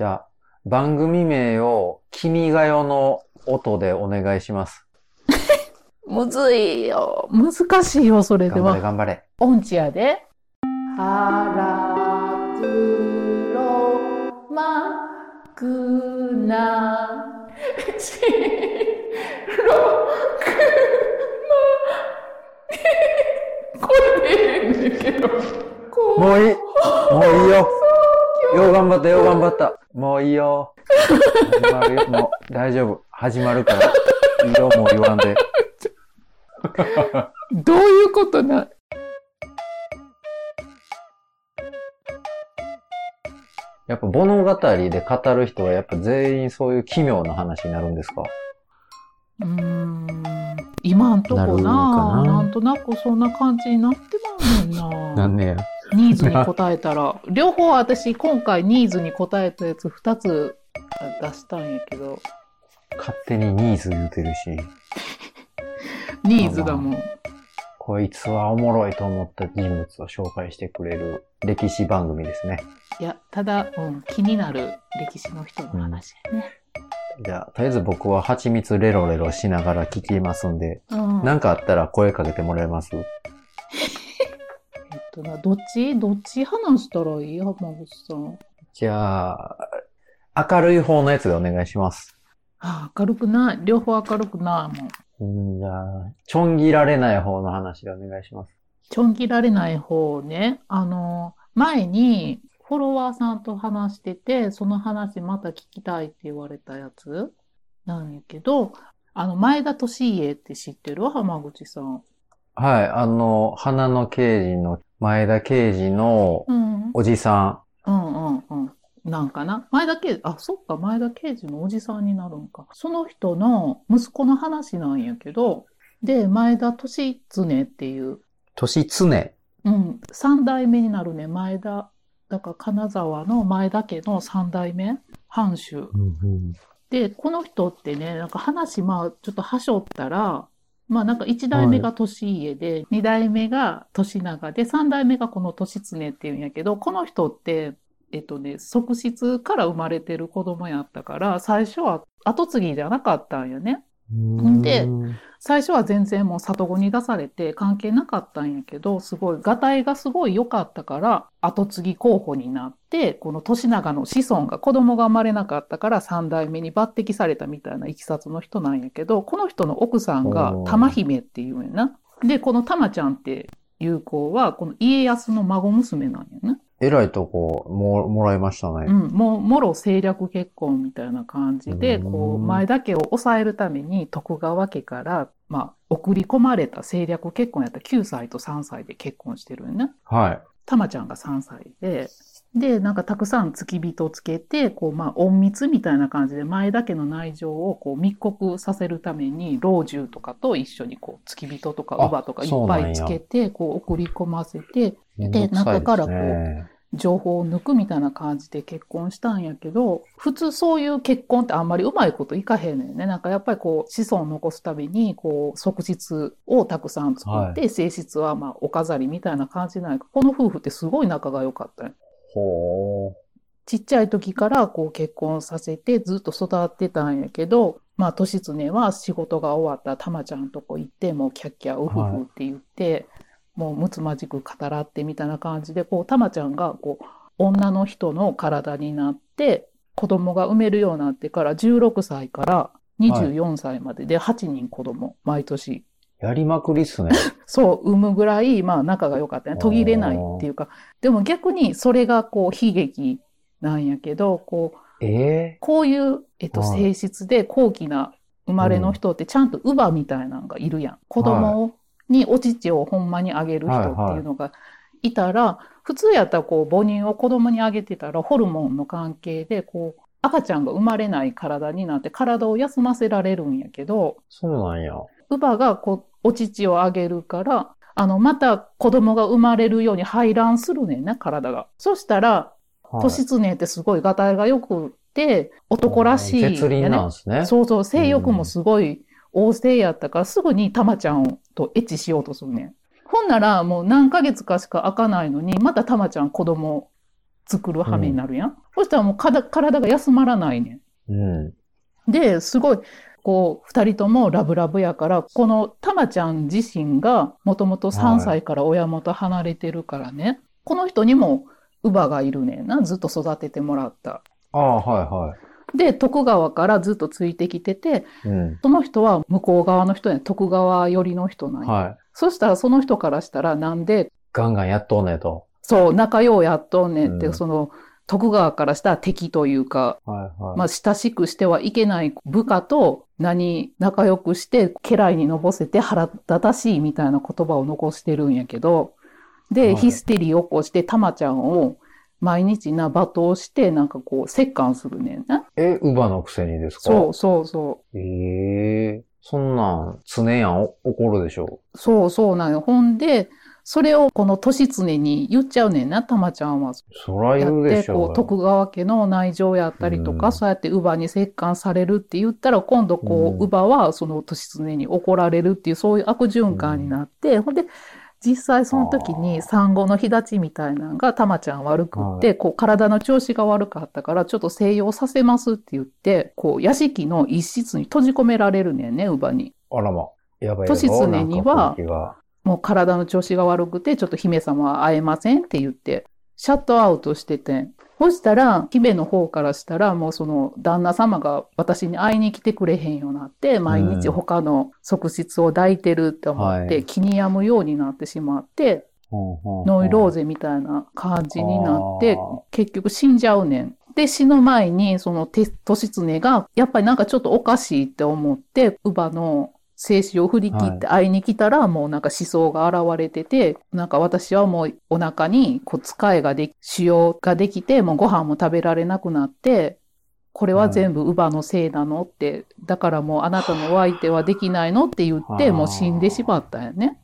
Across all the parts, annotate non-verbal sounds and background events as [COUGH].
じゃあ、番組名を君が代の音でお願いします。[LAUGHS] むずいよ。難しいよ、それで頑張れは。頑張れ。音痴やで。腹黒まくな。しろくま。[LAUGHS] これでええねんけど。こもういい。もういいよ。よう頑張った、よう頑張った。もういいよ。始まるよ。もう大丈夫。始まるから。いいよ、もう言わんで。どういうことな？やっぱ物語で語る人はやっぱ全員そういう奇妙な話になるんですか？うーん。今んとこなな、な？なんとなくそんな感じになってまうねんな。なんねや？ニーズに答えたら、両方私今回ニーズに答えたやつ2つ出したんやけど、勝手にニーズ言うてるし、ニーズだもん。こいつはおもろいと思った人物を紹介してくれる歴史番組ですね。いや、ただ、うん、気になる歴史の人の話やね。じゃあ、とりあえず僕は蜂蜜レロレロしながら聞きますんで、うん。なんかあったら声かけてもらえます？えな、どっち？どっち話したらいい？浜口さん。じゃあ、明るい方のやつでお願いします。あ、明るくない？両方明るくないもん。うんじゃあ、ちょん切られない方の話でお願いします。ちょん切られない方ね。あの、前にフォロワーさんと話してて、その話また聞きたいって言われたやつ？なんやけど、あの、前田利家って知ってる？浜口さん。はい、あの、花の刑事の前田刑事のうん。おじさうんうんうん。なんかな？前田刑事、あ、そっか、前田刑事のおじさんになるんか。その人の息子の話なんやけど、で、前田利常っていう、ん、年常。うん、三代目になるね、前田、だから金沢の前田家の三代目、藩主。で、この人ってね、なんか話、まあ、ちょっとはしょったら、まあなんか一代目が年家で、二代目が年長で、三代目がこの年常っていうんやけど、この人って、えっとね、側室から生まれてる子供やったから、最初は後継ぎじゃなかったんよね。で最初は全然もう里子に出されて関係なかったんやけど、すごい、がたいがすごい良かったから、後継ぎ候補になって、この年長の子孫が子供が生まれなかったから三代目に抜擢されたみたいないきさつの人なんやけど、この人の奥さんが玉姫っていうんやな。で、この玉ちゃんっていう子は、この家康の孫娘なんやな。えらいとこ、も、もらいましたね。うん、もう、もろ政略結婚みたいな感じで、うんこう、前田家を抑えるために徳川家から、まあ、送り込まれた政略結婚やったら9歳と3歳で結婚してるよね。はい。玉ちゃんが3歳で、で、なんかたくさん付き人つけて、こう、まあ、隠密みたいな感じで前田家の内情をこう密告させるために、老中とかと一緒にこう、付き人とかあ乳母とかいっぱいつけて、こう、送り込ませて、ですね中からこ情報を抜くみたいな感じで結婚したんやけど、普通そういう結婚ってあんまりうまいこといかへんのよね。なんかやっぱりこう子孫を残すために、こう側室をたくさん作って、正室はまあお飾りみたいな感じなんやけどこの夫婦ってすごい仲が良かったよ。ほちっちゃい時からこう結婚させてずっと育ってたんやけど、まあ、利常は仕事が終わったたまちゃんとこ行って、もうキャッキャウフフって言って、もうむつまじく語らってみたいな感じで、こう、たまちゃんがこう、女の人の体になって、子供が産めるようになってから16歳から24歳までで8人子供、毎年。う。やりまくりっすね。[LAUGHS] そう、産むぐらい、まあ仲が良かったね。途切れないっていうか。でも逆にそれがこう悲劇なんやけど、こう、ええこういう、えっと、はい性質で高貴な生まれの人ってちゃんと乳母みたいなのがいるやん。子供にお乳をほんまにあげる人っていうのがいたら、普通やったらこう母乳を子供にあげてたらホルモンの関係でこう赤ちゃんが生まれない体になって体を休ませられるんやけど、そうなんや。乳母がこうお乳をあげるから、あの、また子供が生まれるように排卵するねんな、体が。そしたら、はい年常ってすごいがたいが良くって、男らしい、絶倫なんですね。そうそう、性欲もすごい旺盛やったから、すぐにたまちゃんとエッチしようとするねん。ほんなら、もう何ヶ月かしか開かないのに、またたまちゃん子供作る羽目になるやん。そしたらもう体が休まらないねうん。ん。で、すごい、こう、二人ともラブラブやから、このたまちゃん自身がもともと3歳から親元離れてるからね、この人にも乳母がいるねんな。ずっと育ててもらった。ああ、はいはで、徳川からずっとついてきてて、い。うん。その人は向こう側の人や、徳川寄りの人なんや。はい。そしたらその人からしたらなんで、ガンガンやっとんねと。そう、仲良うやっとんねんって、うんその、徳川からしたら敵というか、はいはい。まあ、親しくしてはいけない部下と何仲良くして家来にのぼせて腹立たしいみたいな言葉を残してるんやけど、で、はいヒステリーを起こしてたまちゃんを毎日な罵倒してなんかこう折檻するねんな。え、乳母のくせにですか？そうそうそう。ええそんなん、常やん、お怒るでしょ。そうそうなんよ。ほんで、それをこの利常に言っちゃうねんな、たまちゃんは。そらやっ、言うでしてょこう、徳川家の内情やったりとか、うん。そうやって乳母に折檻されるって言ったら、今度こうん。う、乳母はその利常に怒られるっていう、そういう悪循環になって、ほんで、実際その時に産後の肥立ちみたいなのが、たまちゃん悪くって、こう、体の調子が悪かったから、ちょっと静養させますって言って、こう、屋敷の一室に閉じ込められるねんね、乳母に。あらま。やばいやば利常にはもう体の調子が悪くて、ちょっと姫様は会えませんって言って、シャットアウトしてて。そしたら、姫の方からしたら、もうその旦那様が私に会いに来てくれへんようになって、毎日他の側室を抱いてるって思って、はい気に病むようになってしまって、ノイローゼみたいな感じになって結局死んじゃうねん。で、死ぬ前に、その、て、としつねが、やっぱりなんかちょっとおかしいって思って、乳母の精子を振り切って会いに来たら、もうなんか思想が現れてて、なんか私はもうお腹に、こう、使いができ、腫瘍ができて、もうご飯も食べられなくなって、これは全部乳母のせいなのって、だからもうあなたのお相手はできないのって言って、もう死んでしまったんやね。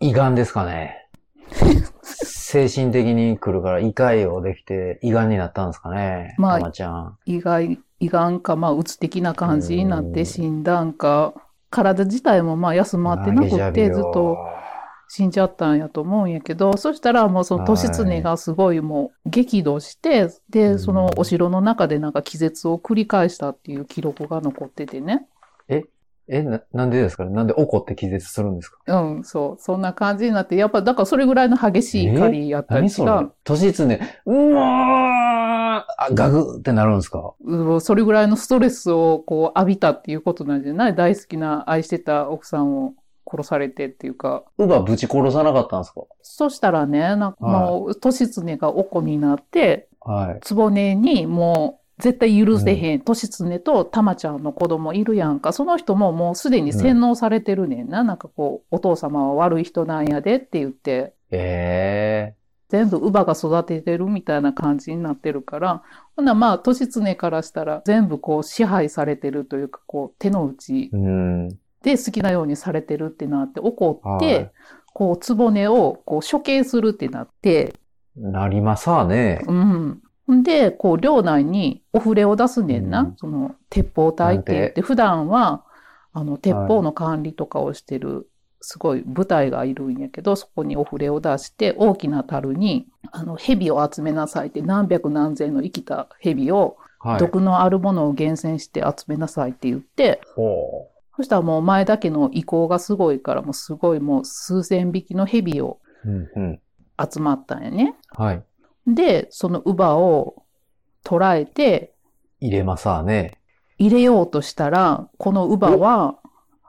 胃がんですかね。[LAUGHS] 精神的に来るから胃潰瘍できて胃がんになったんですかね。まあちゃん。意外、胃がんか、まあ、うつ的な感じになっうんて死んだんか、体自体もまあ休まってなくって、ずっと死んじゃったんやと思うんやけど、そしたらもうそのはい利常がすごいもう激怒して、うで、ん。そのお城の中でなんか気絶を繰り返したっていう記録が残っててね。え、な、なんでですかね？なんで怒って気絶するんですか？うん、そう。そんな感じになって、やっぱだからそれぐらいの激しい怒りやったり何それ？が、年つね、うわーあ、ガグってなるんですか？うんそれぐらいのストレスをこう浴びたっていうことなんじゃない？大好きな愛してた奥さんを殺されてっていうか。乳母ぶち殺さなかったんですか？そしたらね、なんかはいもう、利常がおこになって、はい。局にもう、絶対許せへん、利常とたまちゃんの子供いるやんか。その人ももうすでに洗脳されてるねんな。なんかこう、お父様は悪い人なんやでって言って、え全部乳母が育ててるみたいな感じになってるから、ほんならまあ、利常からしたら全部こう支配されてるというか、こう、手の内。で好きなようにされてるってなって怒っはて、こう、局をこう処刑するってなって、い。なりまさね。うん。んで、こう、領内にお触れを出すねんな。うんその、鉄砲隊って言って、普段は、あの、鉄砲の管理とかをしてる、すごい部隊がいるんやけど、そこにお触れを出して、大きな樽に、あの、蛇を集めなさいって、何百何千の生きた蛇を、はい。毒のあるものを厳選して集めなさいって言って、ほそしたらもう前田家の意向がすごいから、もうすごいもう数千匹の蛇をう。うんうん。集まったんやね。はい。で、その乳母を捕らえて、入れまさね。入れようとしたら、この乳母は、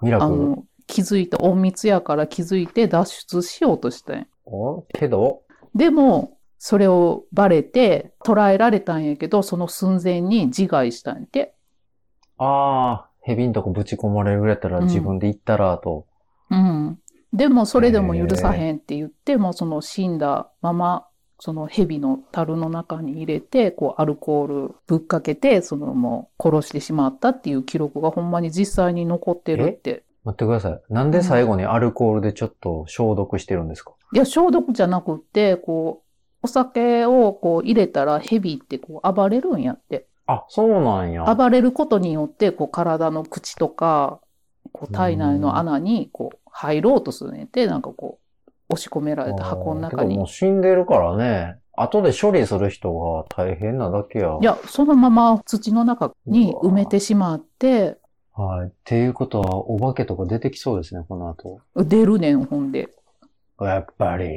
ミラクル。気づいて、隠密やから気づいて脱出しようとしたんやおけど、でも、それをバレて捕らえられたんやけど、その寸前に自害したんやて。ああ、蛇んとこぶち込まれるやったらうん自分で行ったらと。うん。でも、それでも許さへんって言って、もうその死んだまま、その蛇の樽の中に入れて、こうアルコールぶっかけて、そのもう殺してしまったっていう記録がほんまに実際に残ってるって。待ってください。なんで最後にアルコールでちょっと消毒してるんですか？いや、消毒じゃなくって、こう、お酒をこう入れたら蛇ってこう暴れるんやって。あ、そうなんや。暴れることによって、こう体の口とか、こう体内の穴にこう入ろうとするんやって、なんかこう、押し込められた箱の中にもう。死んでるからね。後で処理する人が大変なだけや。いや、そのまま土の中に埋めてしまって、はい。っていうことは、お化けとか出てきそうですね、この後。出るねん、ほんで。やっぱり。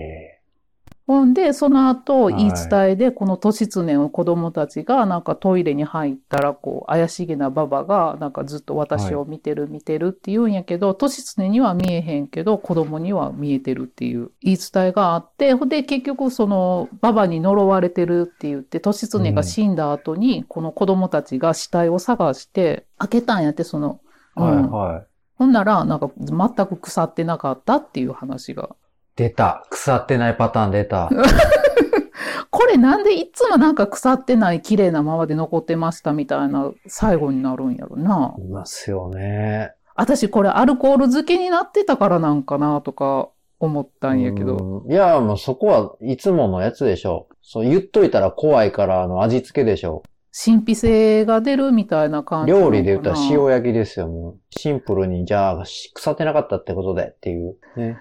ほんで、その後、はい。言い伝えで、この年常を子供たちが、なんかトイレに入ったら、こう、怪しげなババが、なんかずっと私を見てる、見てるって言うんやけど、年常には見えへんけど、子供には見えてるっていう言い伝えがあって、ほんで、結局、その、ババに呪われてるって言って、年常が死んだ後に、この子供たちが死体を探して、開けたんやって、その、うん。はいはい。ほんなら、なんか、全く腐ってなかったっていう話が出た。腐ってないパターン出た。[LAUGHS] これなんでいつもなんか腐ってない綺麗なままで残ってましたみたいな最後になるんやろな。いますよね。私これアルコール漬けになってたからなんかなとか思ったんやけど。うん。いや、もうそこはいつものやつでしょ。そう言っといたら怖いから、あの、味付けでしょ。神秘性が出るみたいな感じな。料理で言ったら塩焼きですよ、もう。シンプルに、じゃあ、し腐ってなかったってことでっていう。ね。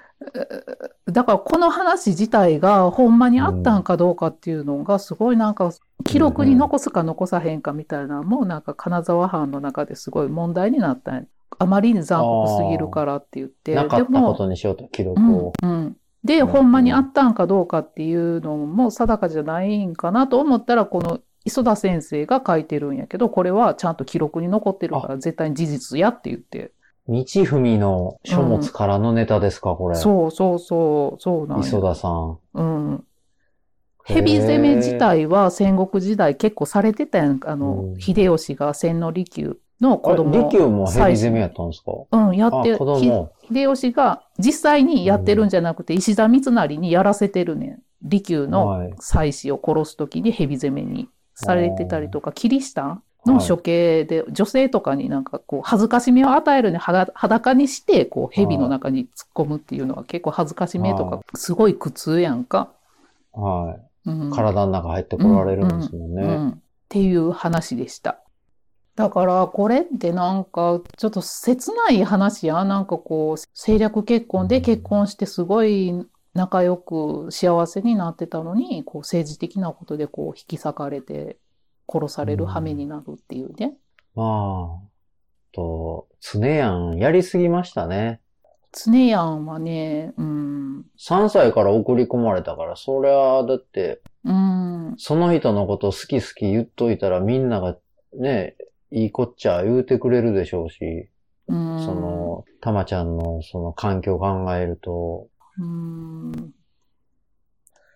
だからこの話自体がほんまにあったんかどうかっていうのがすごいなんか記録に残すか残さへんかみたいなのもなんか金沢藩の中ですごい問題になったんやあまりに残酷すぎるからって言って。なかったことにしようと、記録うんを。うん、で、うんほんまにあったんかどうかっていうのも定かじゃないんかなと思ったら、この磯田先生が書いてるんやけど、これはちゃんと記録に残ってるから絶対に事実やって言って。道文の書物からのネタですか、これ。そうそうそう、そうなん磯や。田さん。うん。蛇攻め自体は戦国時代結構されてたやん。あの、うん秀吉が千利休の子供利休も蛇攻めやったんですか？うん、やあ、って、子供。ひ秀吉が実際にやってるんじゃなくて、石田三成にやらせてるねん。利休のはい。妻子を殺すときに蛇攻めにされてたりとか、キリシタンのはい処刑で女性とかになんかこう恥ずかしめを与えるねは裸にしてこう蛇の中に突っ込むっていうのは結構恥ずかしめとかすごい苦痛やんか。はうんい。体の中入ってこられるんですもんね。うん、っていう話でした。だからこれってなんかちょっと切ない話やなんかこう政略結婚で結婚してすごい仲良く幸せになってたのにこう政治的なことでこう引き裂かれて殺される羽目になるっていうね。まあ、と、常やん、やりすぎましたね。常やんはね、うん、3歳から送り込まれたから、そりゃ、だって、うん、その人のこと好き好き言っといたらみんながね、いいこっちゃ言うてくれるでしょうし、うん、その、たまちゃんのその環境を考えると、うん、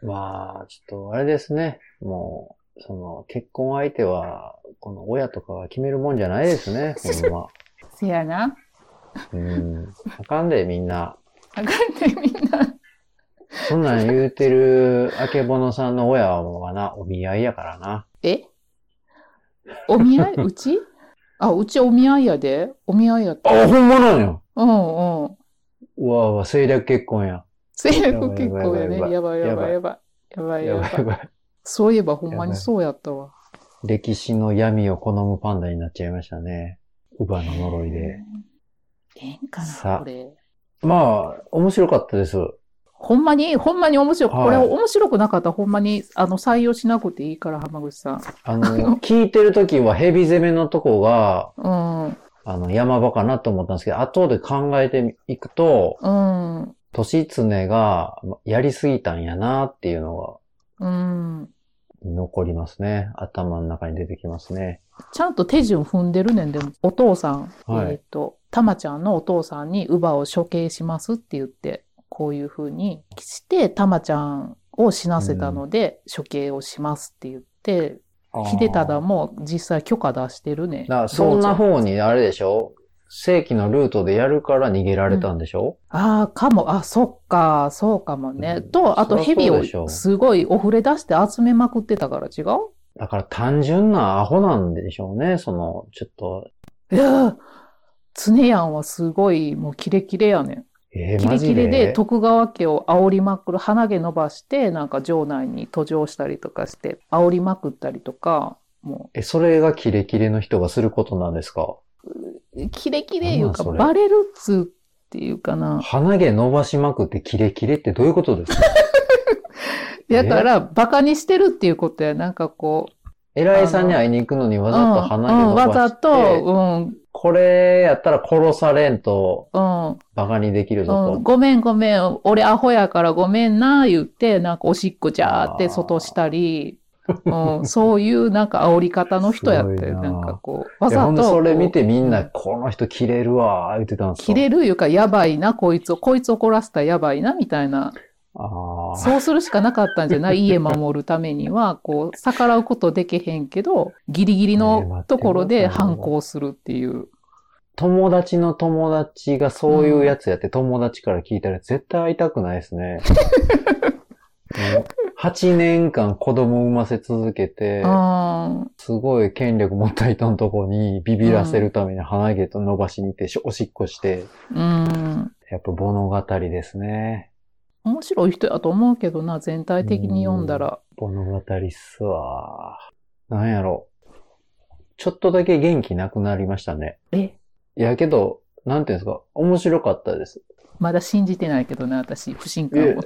まあ、ちょっとあれですね。もう、その、結婚相手は、この親とかが決めるもんじゃないですね、ほんま。[LAUGHS] せやな。うん。あかんで、みんな。あかんねみんな。そんなん言うてる、あけぼのさんの親はな、お見合いやからな。え？お見合い？うち？あ、うちお見合いやで。お見合いやった。あ、ほんまなんや。うんうん。うわうわ、政略結婚や。政略結婚やね。ややばいやばいやばい。やばいやばい。やばい。そういえばほんまにそうやったわ。歴史の闇を好むパンダになっちゃいましたね。乳母の呪いで。ええんかなこれ。まあ、面白かったです。ほんまに、ほんまに面白く、はいこれ面白くなかったらほんまに、あの、採用しなくていいから、浜口さん。あの、聞いてるときはヘビ攻めのとこが、うん。あの、山場かなと思ったんですけど、後で考えていくと、うん。年常がやりすぎたんやなっていうのうん。が残りますね。頭の中に出てきますね。ちゃんと手順踏んでるねん。でも、お父さん、はいえっ、と、たまちゃんのお父さんに乳母を処刑しますって言って、こういう風にして、たまちゃんを死なせたので、処刑をしますって言って、秀忠も実際許可出してるね。だからそんな方にあれでしょ？正規のルートでやるから逃げられたんでしょ、ああ、かも。あ、そっか。そうかもね。うんと、あと蛇をすごいお触れ出して集めまくってたから違う？だから単純なアホなんでしょうね。その、ちょっと、いや常やんはすごいもうキレキレやねん。えー、キレマジで？キレで徳川家を煽りまくる、鼻毛伸ばして、なんか城内に途上したりとかして、煽りまくったりとか、もえ、それがキレキレの人がすることなんですか？う、キレキレいうか、バレるっつうっていうかな。鼻毛伸ばしまくってキレキレってどういうことですか？[LAUGHS] だから、バカにしてるっていうことや、なんかこう、偉いさんに会いに行くのにわざと鼻毛伸ばして、ざと、うん、これやったら殺されんとうん、バカにできるぞと。うん、ごめんごめん、俺アホやからごめんな、言って、なんかおしっこジャーって外したり、うん、そういうなんか煽り方の人やって、ななんかこう、わざと。それ見てみんな、うんこの人切れるわ、言ってたんですよ。切れるいうか、やばいな、こいつを、こいつ怒らせたらやばいな、みたいな。ああ。そうするしかなかったんじゃない？[LAUGHS] 家守るためには、こう、逆らうことできへんけど、ギリギリのところで反抗するっていう。友達の友達がそういうやつやって友達から聞いたら絶対会いたくないですね。[LAUGHS] もう8年間子供産ませ続けて、うん。すごい権力持った人のとこにビビらせるために鼻毛と伸ばしに行ってしおしっこして、うん。やっぱ物語ですね。面白い人やと思うけどな、全体的に読んだら。物語っすわ。なんやろ。ちょっとだけ元気なくなりましたね。え、いやけど、なんていうんですか、面白かったです。まだ信じてないけどな、私、不信感を。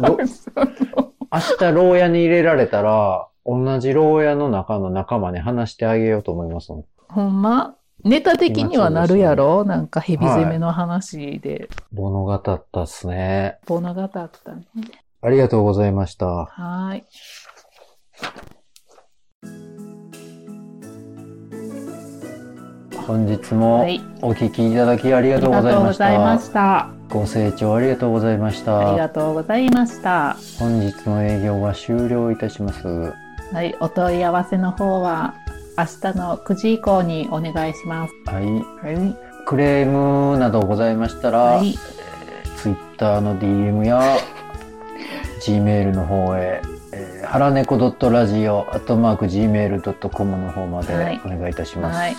ろ [LAUGHS] 明日牢屋に入れられたら、同じ牢屋の中の仲間に話してあげようと思いますもん。ほんま？ネタ的にはなるやろ？なんか蛇攻めの話で。物語ったっすね。物語ったね。ありがとうございました。はーい。本日もはい。お聞きいただきありがとうございましありがとうございまた。した。ご清聴ありがとうございましありた。がとうございました。本日の営業は終了いたします。はい。お問い合わせの方は、明日の9時以降にお願いします。はい。はい。クレームなどございましたら、はい。ツイッターの DM や [LAUGHS] Gmail の方へ、えー、はらねこ .radio.gmail.com の方まではいお願いいたします。はい。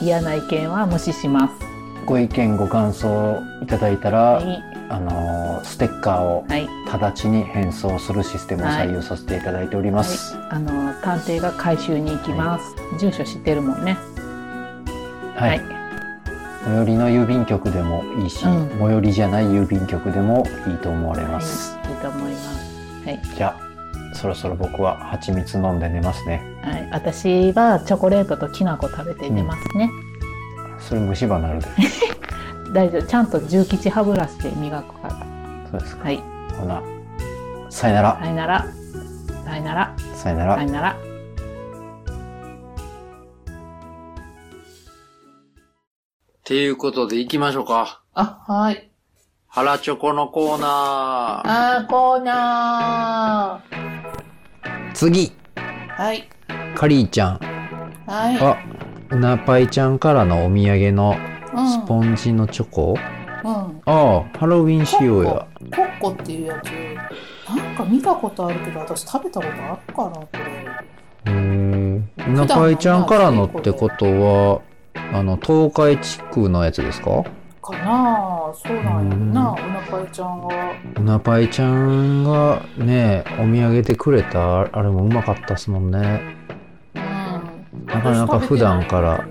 嫌な意見は無視します。ご意見ご感想いただいたら、はい。あのーステッカーをはい。直ちに返送するシステムを採用させていただいております。あの、探偵が回収に行きます。住所知ってるもんね。はい。はい最寄りの郵便局でもいいし、うん最寄りじゃない郵便局でもいいと思われます。はい。いいと思います。はい。じゃあ、そろそろ僕は蜂蜜飲んで寝ますね。はい。私はチョコレートときな粉食べて寝ますね。それ虫歯なるで。[LAUGHS] 大丈夫。ちゃんと重吉歯ブラシで磨くから。そうですか。はい。ほな、さよなら。さよなら。さよなら。さよならさよ。なら。っていうことで行きましょうか。あ、はい。腹チョコのコーナー。あー、コーナ次、ー。はい。カリーちゃん。はい。あ、うなぱいちゃんからのお土産のうん。スポンジのチョコ、うん。ああ、ハロウィン仕様や。コッコっていうやつ。なんか見たことあるけど、私食べたことあるかな、これ。うなぱいちゃんからのってことは、あの、東海地区のやつですか？かなあそうなんやな、うなぱいちゃんが。うなぱいちゃんがね、お土産でくれた、あれもうまかったっすもんね。うん。なかなか普段から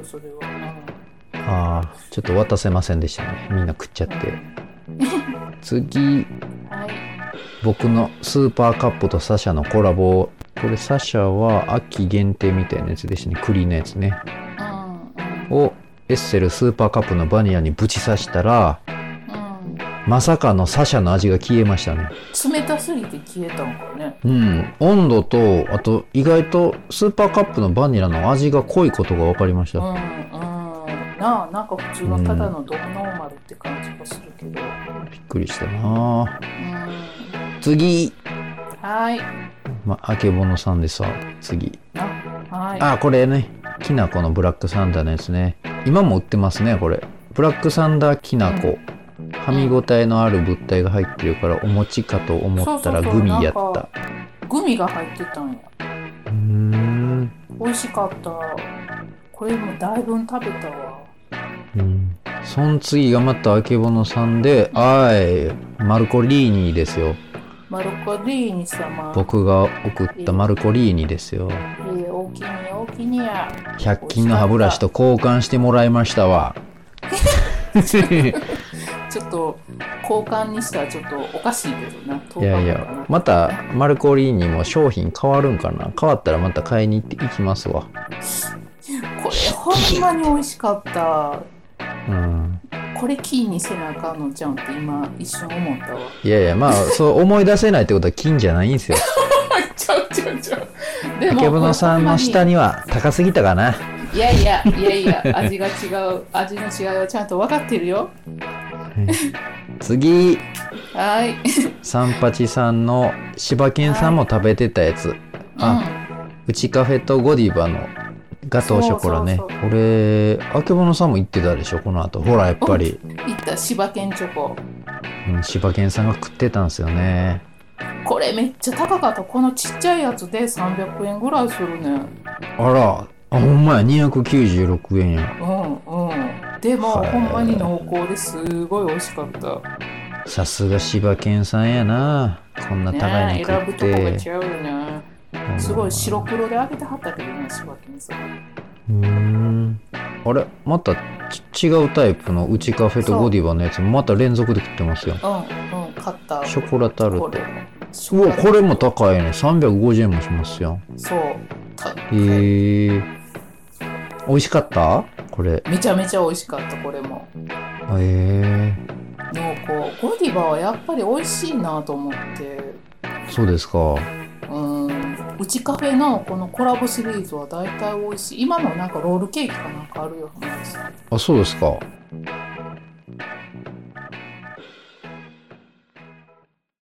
ああ、ちょっと渡せませんでしたね。みんな食っちゃって。[LAUGHS] 次、うんはい。僕のスーパーカップとサシャのコラボ。これサシャは秋限定みたいなやつでしたね。栗のやつね。うん。をエッセルスーパーカップのバニラにぶち刺したら、うん。まさかのサシャの味が消えましたね。冷たすぎて消えたんかね。うん。温度と、あと意外とスーパーカップのバニラの味が濃いことが分かりました。うんうん。なあ、なんか普通のただのドノーマルって感じがするけど。びっくりしたなうん。次。はい。まあ、あけぼのさんでさ、次。あ、はい。あ、これね。きなこのブラックサンダーのやつね。今も売ってますね、これ。ブラックサンダーきなこ。噛み応えのある物体が入ってるからお餅かと思ったらそうそうそうグミやったか。グミが入ってたんや。うーん。美味しかった。これもだいぶん食べたわ。うん。その次がまたあけぼのさんで、あい、マルコリーニですよ。マルコリーニ様。僕が送ったマルコリーニですよ。ええ大きに大きにや。100均の歯ブラシと交換してもらいましたわ。[LAUGHS] ちょっと交換にしたらちょっとおかしいけどな。いやいや、またマルコリーニも商品変わるんかな？変わったらまた買いに行って行きますわ。これほんまに美味しかった。うん。これキーにせなあかんのじゃんって今一瞬思ったわ。いやいや、まあ、そう思い出せないってことは金じゃないんですよ。[LAUGHS] ちゃうちゃうちゃう。であけぼのさんの下に。には高すぎたかな？いやいやいやいや、味が違う。味の違いはちゃんと分かってるよ。次、はい。三八さんの柴犬さんも食べてたやつ。あ、うちカフェとゴディバのガトーショコラね。これ、あけぼのさんも言ってたでしょ、この後。ほら、やっぱり、うん。いった柴犬チョコ。うん、柴犬さんが食ってたんですよね。これめっちゃ高かった。このちっちゃいやつで300円ぐらいするね。あら、あ、ほんまや、296円や。うんうん。でも、はいほんまに濃厚ですごい美味しかった。さすが柴犬さんやな。こんな高いの食っぶとこが違て。うよね。すごい白黒で揚げてはったけどね、柴犬さん。うーん。あれまたち違うタイプのうちカフェとゴディバのやつまた連続で食ってますよ。うんうん、買った。ショコラタルト。うわ、これも高いね。350円もしますよ。そう。たへえ。美味しかった？これ。めちゃめちゃ美味しかった、これも。へえ。濃厚。ゴディバはやっぱり美味しいなと思って。そうですか。うん。うちカフェのこのコラボシリーズは大体美味しい。今もなんかロールケーキかなんかあるよ、話。あ、そうですか。